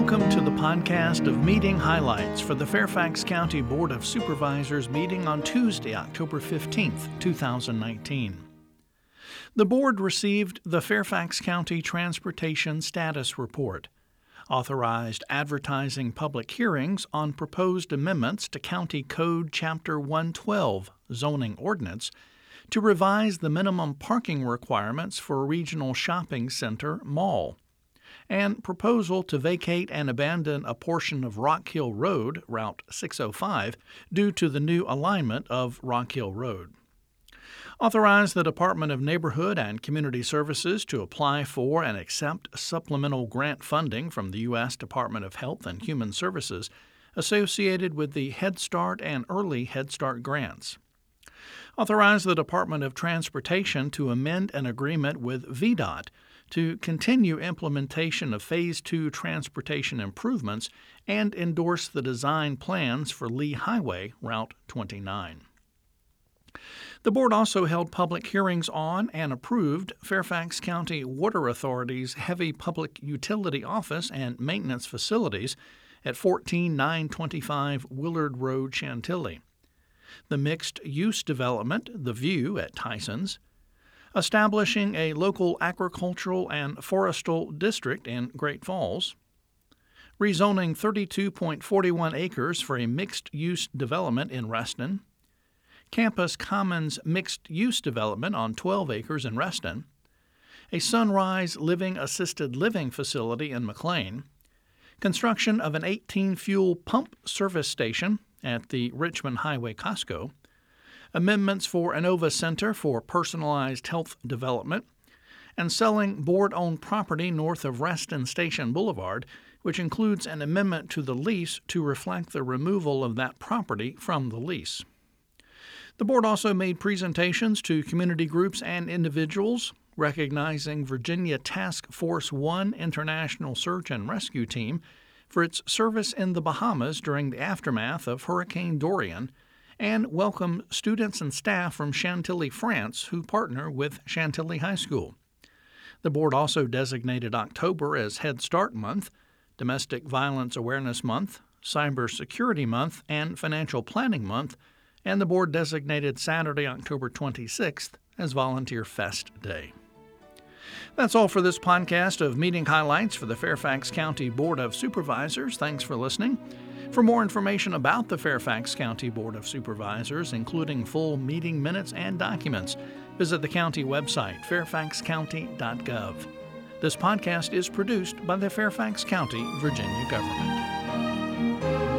Welcome to the podcast of meeting highlights for the Fairfax County Board of Supervisors meeting on Tuesday, October 15th, 2019. The board received the Fairfax County Transportation Status Report, authorized advertising public hearings on proposed amendments to County Code Chapter 112 zoning ordinance to revise the minimum parking requirements for a regional shopping center mall and proposal to vacate and abandon a portion of Rock Hill Road, Route 605, due to the new alignment of Rock Hill Road. Authorize the Department of Neighborhood and Community Services to apply for and accept supplemental grant funding from the U.S. Department of Health and Human Services associated with the Head Start and Early Head Start grants. Authorize the Department of Transportation to amend an agreement with VDOT to continue implementation of Phase 2 transportation improvements and endorse the design plans for Lee Highway, Route 29. The board also held public hearings on and approved Fairfax County Water Authority's heavy public utility office and maintenance facilities at 14925 Willard Road, Chantilly. The mixed use development, The View at Tyson's, establishing a local agricultural and forestal district in Great Falls, rezoning 32.41 acres for a mixed use development in Reston, Campus Commons mixed use development on 12 acres in Reston, a Sunrise Living Assisted Living facility in McLean, construction of an 18 fuel pump service station at the Richmond Highway Costco, amendments for Inova Center for Personalized Health Development, and selling board owned property north of Reston Station Boulevard, which includes an amendment to the lease to reflect the removal of that property from the lease. The board also made presentations to community groups and individuals recognizing Virginia Task Force 1 International Search and Rescue Team for its service in the Bahamas during the aftermath of Hurricane Dorian and welcome students and staff from Chantilly, France, who partner with Chantilly High School. The board also designated October as Head Start Month, Domestic Violence Awareness Month, Cybersecurity Month, and Financial Planning Month, and the board designated Saturday, October 26th as Volunteer Fest Day. That's all for this podcast of meeting highlights for the Fairfax County Board of Supervisors. Thanks for listening. For more information about the Fairfax County Board of Supervisors, including full meeting minutes and documents, visit the county website, fairfaxcounty.gov. This podcast is produced by the Fairfax County, Virginia government.